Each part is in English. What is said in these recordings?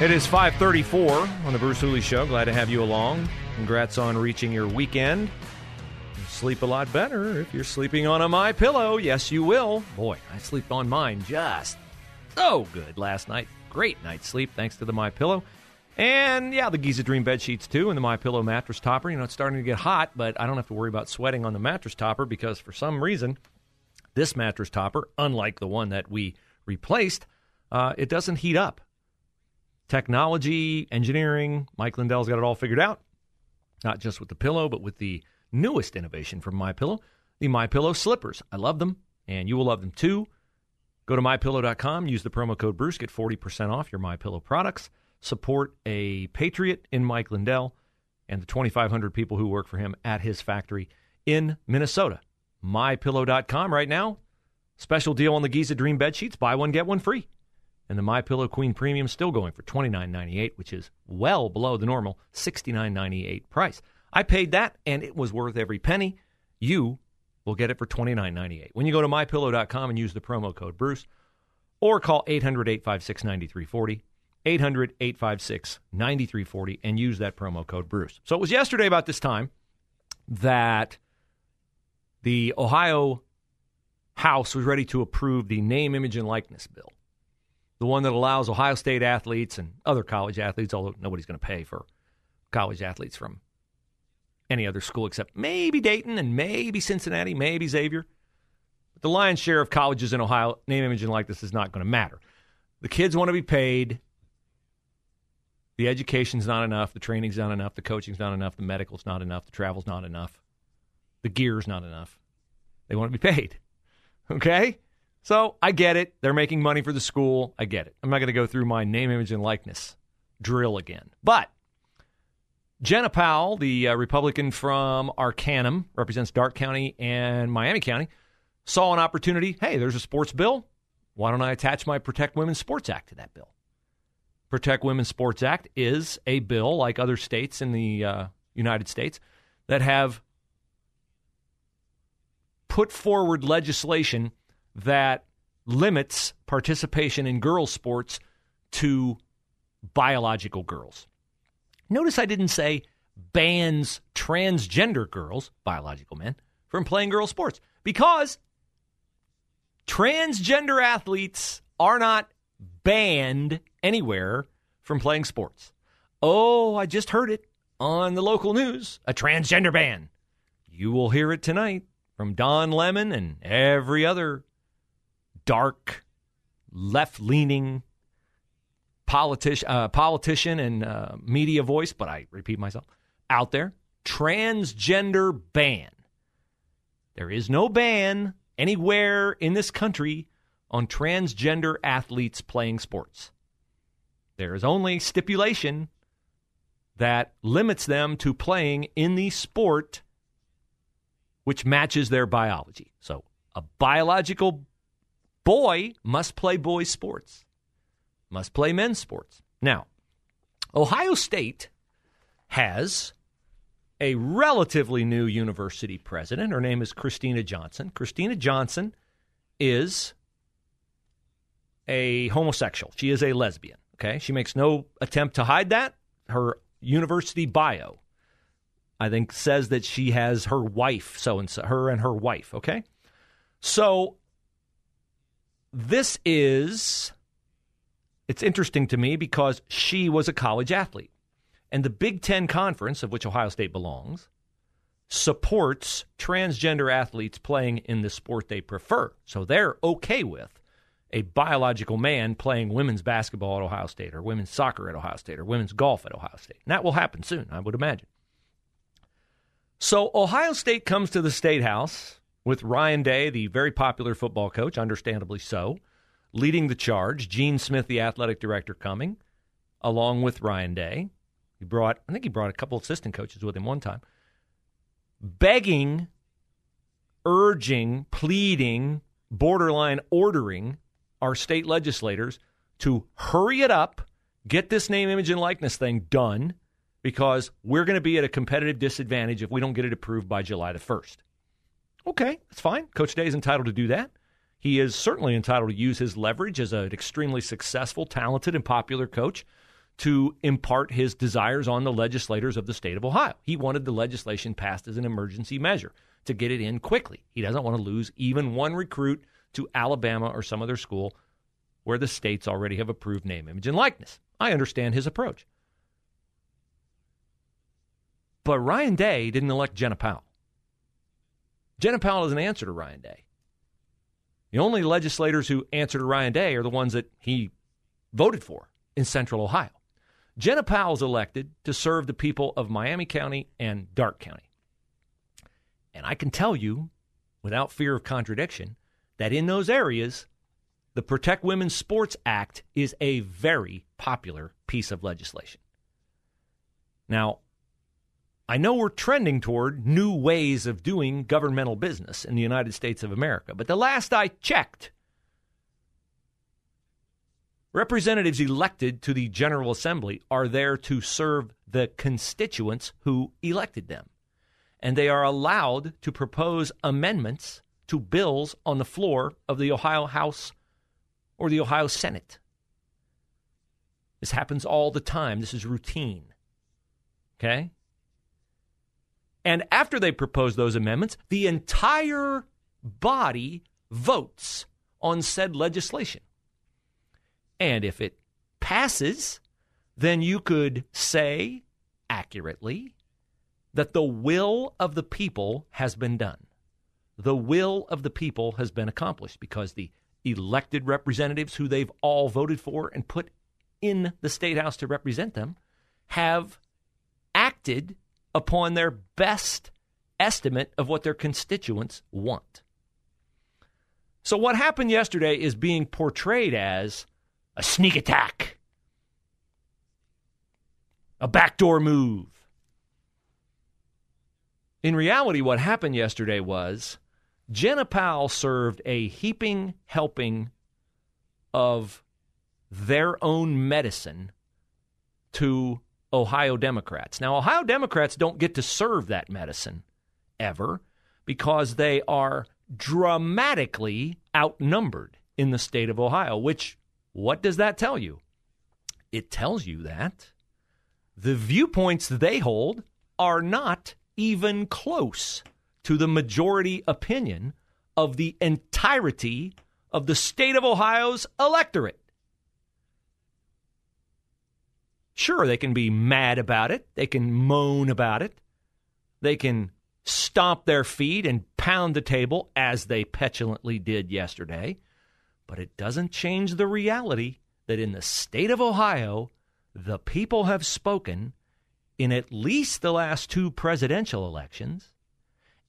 It is 534 on the Bruce Hooley Show. Glad to have you along. Congrats on reaching your weekend. You'll sleep a lot better if you're sleeping on a My Pillow. Yes, you will. Boy, I sleep on mine just so good last night. Great night's sleep thanks to the My Pillow. And yeah, the Giza Dream bed sheets too, and the My Pillow mattress topper. You know, it's starting to get hot, but I don't have to worry about sweating on the mattress topper because for some reason, this mattress topper, unlike the one that we replaced, uh, it doesn't heat up technology, engineering. Mike Lindell's got it all figured out, not just with the pillow, but with the newest innovation from My Pillow, the My Pillow slippers. I love them, and you will love them too. Go to mypillow.com, use the promo code Bruce, get 40% off your My Pillow products. Support a patriot in Mike Lindell and the 2,500 people who work for him at his factory in Minnesota. MyPillow.com right now. Special deal on the Giza Dream bed sheets. Buy one, get one free and the My Pillow Queen Premium still going for twenty nine ninety eight, which is well below the normal sixty nine ninety eight price. I paid that, and it was worth every penny. You will get it for twenty nine ninety eight when you go to mypillow.com and use the promo code Bruce, or call 800-856-9340, 800-856-9340, and use that promo code Bruce. So it was yesterday about this time that the Ohio House was ready to approve the name, image, and likeness bill the one that allows Ohio State athletes and other college athletes, although nobody's going to pay for college athletes from any other school except maybe Dayton and maybe Cincinnati, maybe Xavier. But the lion's share of colleges in Ohio, name, image, and likeness is not going to matter. The kids want to be paid. The education's not enough. The training's not enough. The coaching's not enough. The medical's not enough. The travel's not enough. The gear's not enough. They want to be paid. Okay? So I get it. They're making money for the school. I get it. I'm not going to go through my name, image, and likeness drill again. But Jena Powell, the uh, Republican from Arcanum, represents Darke County and Miami County, saw an opportunity. Hey, there's a sports bill. Why don't I attach my Protect Women's Sports Act to that bill? Protect Women's Sports Act is a bill, like other states in the uh, United States, that have put forward legislation that limits participation in girls' sports to biological girls. Notice I didn't say bans transgender girls, biological men, from playing girls' sports because transgender athletes are not banned anywhere from playing sports. Oh, I just heard it on the local news a transgender ban. You will hear it tonight from Don Lemon and every other dark, left leaning politician, uh, politician and uh, media voice, but I repeat myself, out there. Transgender ban. There is no ban anywhere in this country on transgender athletes playing sports. There is only stipulation that limits them to playing in the sport which matches their biology. So, a biological boy must play boys' sports, must play men's sports. Now, Ohio State has a relatively new university president. Her name is Kristina Johnson. Kristina Johnson is a homosexual. She is a lesbian. Okay. She makes no attempt to hide that. Her university bio, I think, says that she has her wife, so and so, her and her wife. Okay. So this is it's interesting to me because she was a college athlete. And the Big Ten Conference, of which Ohio State belongs, supports transgender athletes playing in the sport they prefer. So they're okay with a biological man playing women's basketball at Ohio State or women's soccer at Ohio State or women's golf at Ohio State. And that will happen soon, I would imagine. So Ohio State comes to the State House with Ryan Day, the very popular football coach, understandably so, leading the charge. Gene Smith, the athletic director, coming along with Ryan Day. He brought, I think he brought a couple assistant coaches with him one time, begging, urging, pleading, borderline ordering our state legislators to hurry it up, get this name, image, and likeness thing done, because we're going to be at a competitive disadvantage if we don't get it approved by July the 1st. Okay, that's fine. Coach Day is entitled to do that. He is certainly entitled to use his leverage as an extremely successful, talented, and popular coach to impart his desires on the legislators of the state of Ohio. He wanted the legislation passed as an emergency measure to get it in quickly. He doesn't want to lose even one recruit to Alabama or some other school where the states already have approved name, image, and likeness. I understand his approach. But Ryan Day didn't elect Jena Powell. Jena Powell doesn't answer to Ryan Day. The only legislators who answer to Ryan Day are the ones that he voted for in central Ohio. Jena Powell is elected to serve the people of Miami County and Darke County. And I can tell you, without fear of contradiction, that in those areas, the Protect Women's Sports Act is a very popular piece of legislation. Now, I know we're trending toward new ways of doing governmental business in the United States of America, but the last I checked, representatives elected to the General Assembly are there to serve the constituents who elected them. And they are allowed to propose amendments to bills on the floor of the Ohio House or the Ohio Senate. This happens all the time. This is routine. Okay? And after they propose those amendments, the entire body votes on said legislation. And if it passes, then you could say accurately that the will of the people has been done. The will of the people has been accomplished because the elected representatives who they've all voted for and put in the state house to represent them have acted upon their best estimate of what their constituents want. So, what happened yesterday is being portrayed as a sneak attack, a backdoor move. In reality, what happened yesterday was Jena Powell served a heaping helping of their own medicine to Ohio Democrats. Now, Ohio Democrats don't get to serve that medicine ever because they are dramatically outnumbered in the state of Ohio, which, what does that tell you? It tells you that the viewpoints they hold are not even close to the majority opinion of the entirety of the state of Ohio's electorate. Sure, they can be mad about it. They can moan about it. They can stomp their feet and pound the table as they petulantly did yesterday. But it doesn't change the reality that in the state of Ohio, the people have spoken in at least the last two presidential elections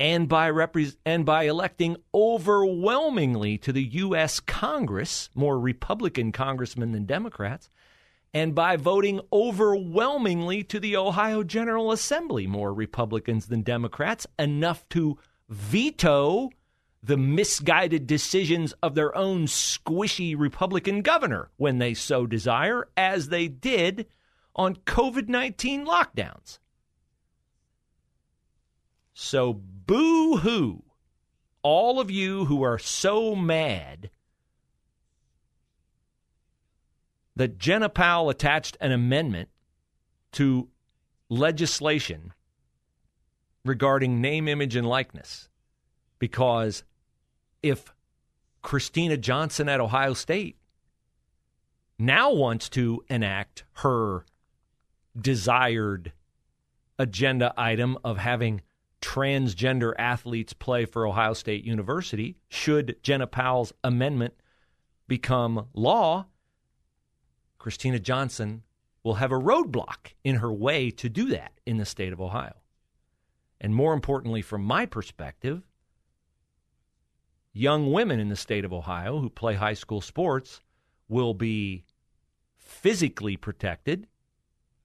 and by repre- and by electing overwhelmingly to the US Congress more Republican congressmen than Democrats and by voting overwhelmingly to the Ohio General Assembly, more Republicans than Democrats, enough to veto the misguided decisions of their own squishy Republican governor when they so desire, as they did on COVID 19 lockdowns. So, boo hoo, all of you who are so mad that Jena Powell attached an amendment to legislation regarding name, image, and likeness. Because if Kristina Johnson at Ohio State now wants to enact her desired agenda item of having transgender athletes play for Ohio State University, should Jena Powell's amendment become law, Kristina Johnson will have a roadblock in her way to do that in the state of Ohio. And more importantly, from my perspective, young women in the state of Ohio who play high school sports will be physically protected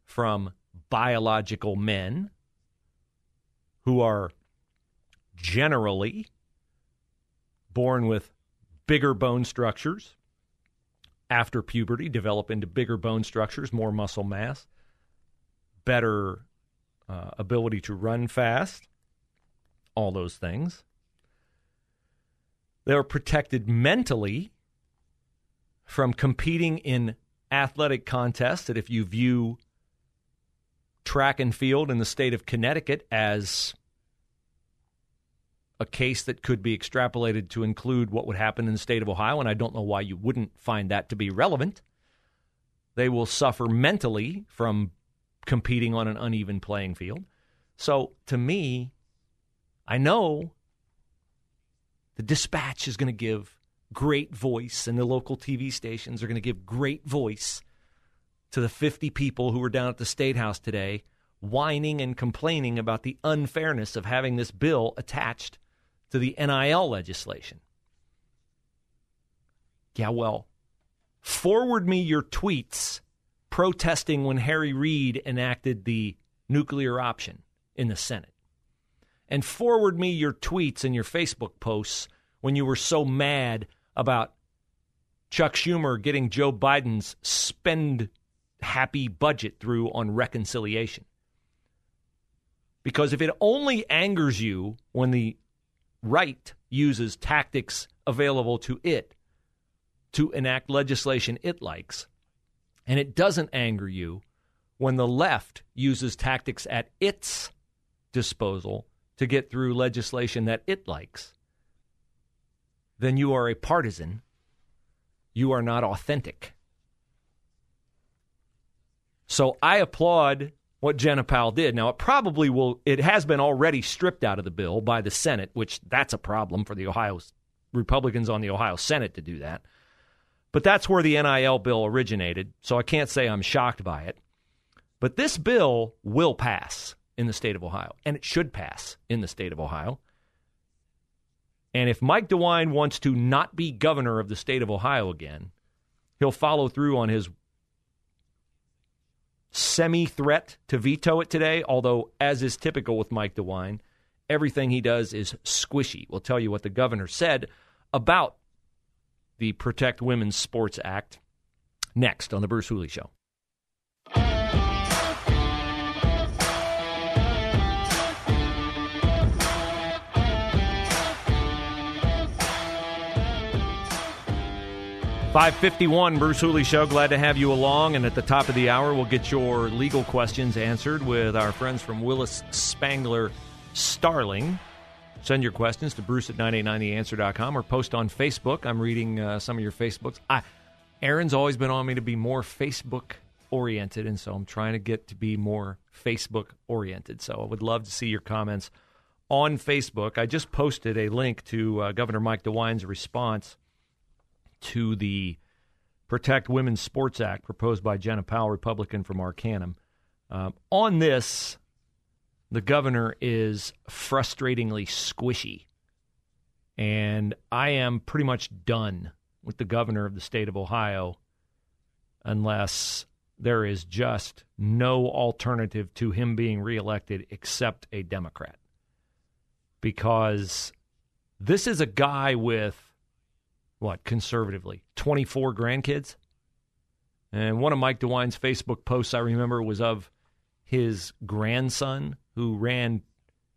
from biological men who are generally born with bigger bone structures after puberty, develop into bigger bone structures, more muscle mass, better uh, ability to run fast, all those things. They're protected mentally from competing in athletic contests that if you view track and field in the state of Connecticut as a case that could be extrapolated to include what would happen in the state of Ohio, and I don't know why you wouldn't find that to be relevant. They will suffer mentally from competing on an uneven playing field. So to me, I know the dispatch is going to give great voice, and the local TV stations are going to give great voice to the 50 people who were down at the State House today whining and complaining about the unfairness of having this bill attached to the NIL legislation. Yeah, well, forward me your tweets protesting when Harry Reid enacted the nuclear option in the Senate. And forward me your tweets and your Facebook posts when you were so mad about Chuck Schumer getting Joe Biden's spend happy budget through on reconciliation. Because if it only angers you when the right uses tactics available to it to enact legislation it likes, and it doesn't anger you when the left uses tactics at its disposal to get through legislation that it likes, then you are a partisan. You are not authentic. So I applaud what Jena Powell did. Now, it probably will, it has been already stripped out of the bill by the Senate, which that's a problem for the Ohio Republicans on the Ohio Senate to do that. But that's where the NIL bill originated, so I can't say I'm shocked by it. But this bill will pass in the state of Ohio, and it should pass in the state of Ohio. And if Mike DeWine wants to not be governor of the state of Ohio again, he'll follow through on his semi threat to veto it today, although, as is typical with Mike DeWine, everything he does is squishy. We'll tell you what the governor said about the Protect Women's Sports Act next on The Bruce Hooley Show. 551 Bruce Hooley Show. Glad to have you along. And at the top of the hour, we'll get your legal questions answered with our friends from Willis Spangler Starling. Send your questions to bruce at 989theanswer.com or post on Facebook. I'm reading uh, some of your Facebooks. I, Aaron's always been on me to be more Facebook oriented, and so I'm trying to get to be more Facebook oriented. So I would love to see your comments on Facebook. I just posted a link to uh, Governor Mike DeWine's response to the Protect Women's Sports Act proposed by Jena Powell, Republican from Arcanum. Um, on this, the governor is frustratingly squishy. And I am pretty much done with the governor of the state of Ohio unless there is just no alternative to him being reelected except a Democrat. Because this is a guy with what, conservatively, 24 grandkids? And one of Mike DeWine's Facebook posts I remember was of his grandson who ran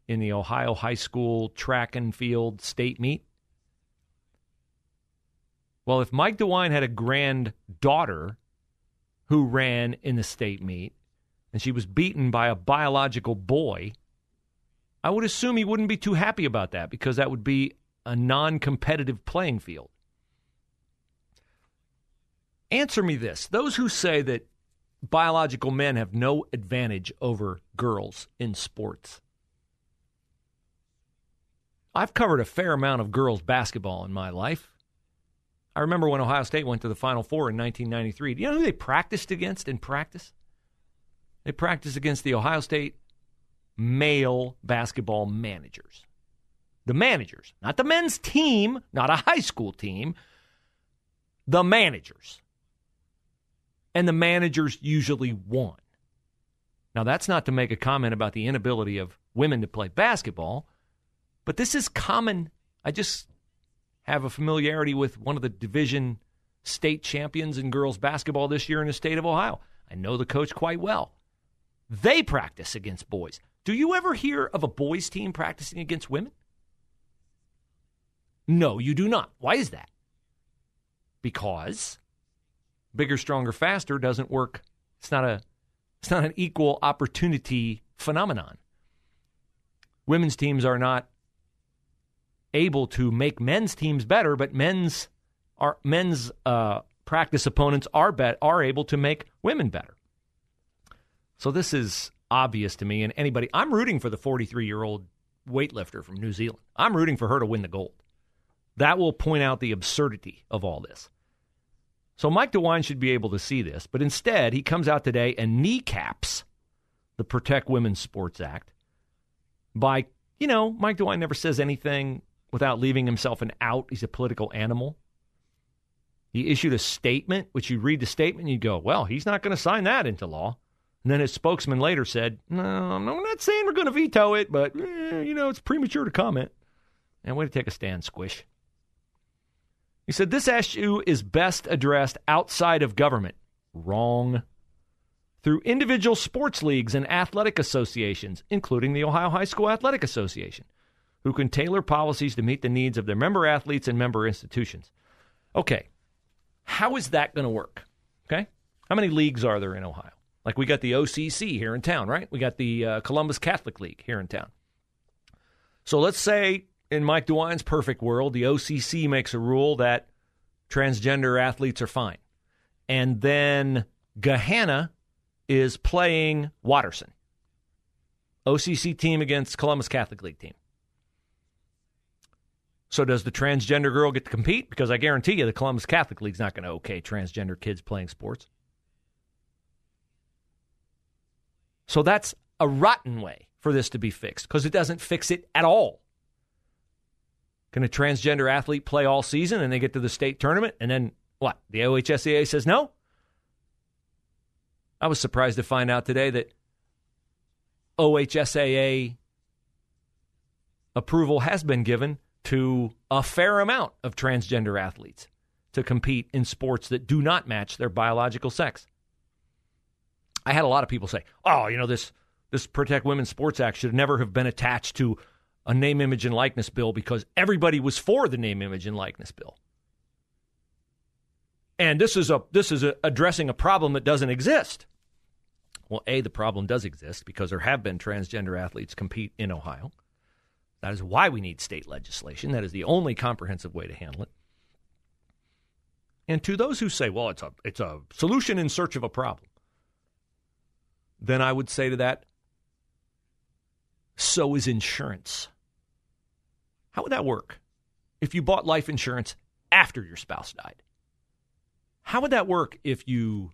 in the Ohio high school track and field state meet. Well, if Mike DeWine had a granddaughter who ran in the state meet and she was beaten by a biological boy, I would assume he wouldn't be too happy about that because that would be a non competitive playing field. Answer me this those who say that biological men have no advantage over girls in sports. I've covered a fair amount of girls basketball in my life. I remember when Ohio State went to the Final Four in 1993. Do you know who they practiced against in practice? They practiced against the Ohio State male basketball managers. the managers, not the men's team, not a high school team, the managers. And the managers usually won. Now, that's not to make a comment about the inability of women to play basketball, but this is common. I just have a familiarity with one of the division state champions in girls basketball this year in the state of Ohio. I know the coach quite well. They practice against boys. Do you ever hear of a boys' team practicing against women? No, you do not. Why is that? Because bigger, stronger, faster doesn't work. It's not a it's not an equal opportunity phenomenon. Women's teams are not able to make men's teams better, but men's are men's uh, practice opponents are bet are able to make women better. So this is obvious to me and anybody. I'm rooting for the 43 year old weightlifter from New Zealand. I'm rooting for her to win the gold. That will point out the absurdity of all this. So Mike DeWine should be able to see this, but instead he comes out today and kneecaps the Protect Women's Sports Act by, you know, Mike DeWine never says anything without leaving himself an out. He's a political animal. He issued a statement, which you read the statement and you go, well, he's not going to sign that into law. And then his spokesman later said, no, I'm not saying we're going to veto it, but, eh, you know, it's premature to comment. And way to take a stand, Squish. He said this issue is best addressed outside of government. Wrong. Through individual sports leagues and athletic associations, including the Ohio High School Athletic Association, who can tailor policies to meet the needs of their member athletes and member institutions. Okay, how is that going to work? Okay, how many leagues are there in Ohio? Like we got the OCC here in town, right? We got the uh, Columbus Catholic League here in town. So let's say in Mike DeWine's perfect world, the OCC makes a rule that transgender athletes are fine. And then Gahanna is playing Watterson. OCC team against Columbus Catholic League team. So does the transgender girl get to compete? Because I guarantee you the Columbus Catholic League's not going to okay transgender kids playing sports. So that's a rotten way for this to be fixed because it doesn't fix it at all. Can a transgender athlete play all season and they get to the state tournament and then what? The OHSAA says no? I was surprised to find out today that OHSAA approval has been given to a fair amount of transgender athletes to compete in sports that do not match their biological sex. I had a lot of people say, "Oh, you know this this Protect Women's Sports Act should never have been attached to a name, image, and likeness bill because everybody was for the name, image, and likeness bill. And this is a this is a, addressing a problem that doesn't exist. Well, a the problem does exist because there have been transgender athletes compete in Ohio. That is why we need state legislation. That is the only comprehensive way to handle it. And to those who say, "Well, it's a it's a solution in search of a problem," then I would say to that, so is insurance. How would that work if you bought life insurance after your spouse died? How would that work if you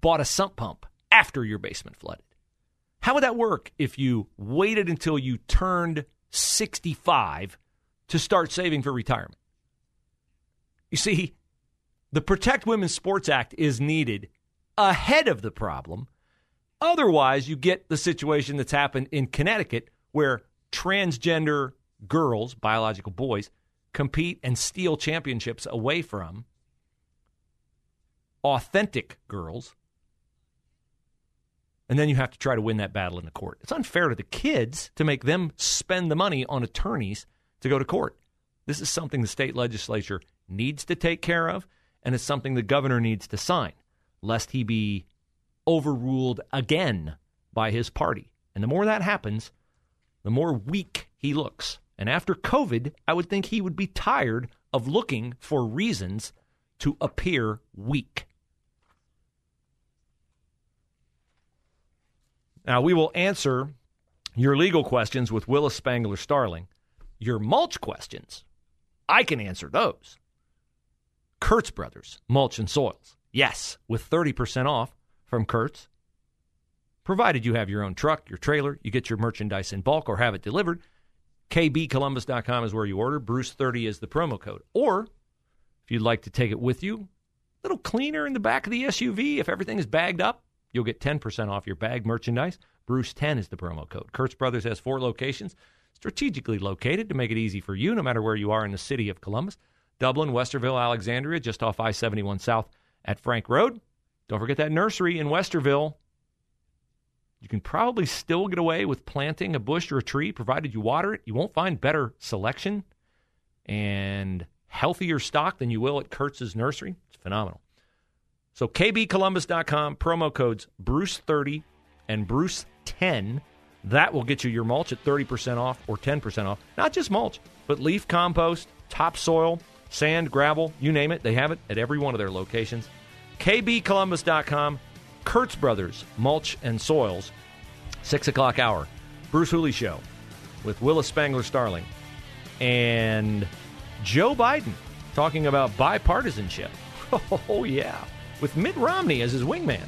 bought a sump pump after your basement flooded? How would that work if you waited until you turned 65 to start saving for retirement? You see, the Protect Women's Sports Act is needed ahead of the problem. Otherwise, you get the situation that's happened in Connecticut where transgender girls, biological boys, compete and steal championships away from authentic girls. And then you have to try to win that battle in the court. It's unfair to the kids to make them spend the money on attorneys to go to court. This is something the state legislature needs to take care of, and it's something the governor needs to sign, lest he be overruled again by his party. And the more that happens, the more weak he looks. And after COVID, I would think he would be tired of looking for reasons to appear weak. Now, we will answer your legal questions with Willis Spangler Starling. Your mulch questions, I can answer those. Kurtz Brothers, Mulch and Soils. Yes, with 30% off from Kurtz. Provided you have your own truck, your trailer, you get your merchandise in bulk or have it delivered, KBColumbus.com is where you order. Bruce30 is the promo code. Or if you'd like to take it with you, a little cleaner in the back of the SUV. If everything is bagged up, you'll get 10% off your bag merchandise. Bruce10 is the promo code. Kurtz Brothers has four locations, strategically located to make it easy for you no matter where you are in the city of Columbus. Dublin, Westerville, Alexandria, just off I 71 South at Frank Road. Don't forget that nursery in Westerville. You can probably still get away with planting a bush or a tree, provided you water it. You won't find better selection and healthier stock than you will at Kurtz's nursery. It's phenomenal. So kbcolumbus.com, promo codes Bruce30 and Bruce10. That will get you your mulch at 30% off or 10% off. Not just mulch, but leaf compost, topsoil, sand, gravel, you name it. They have it at every one of their locations. kbcolumbus.com, Kurtz Brothers, Mulch and Soils, 6 o'clock hour. Bruce Hooley Show with Willis Spangler Starling and Joe Biden talking about bipartisanship. Oh, yeah. With Mitt Romney as his wingman.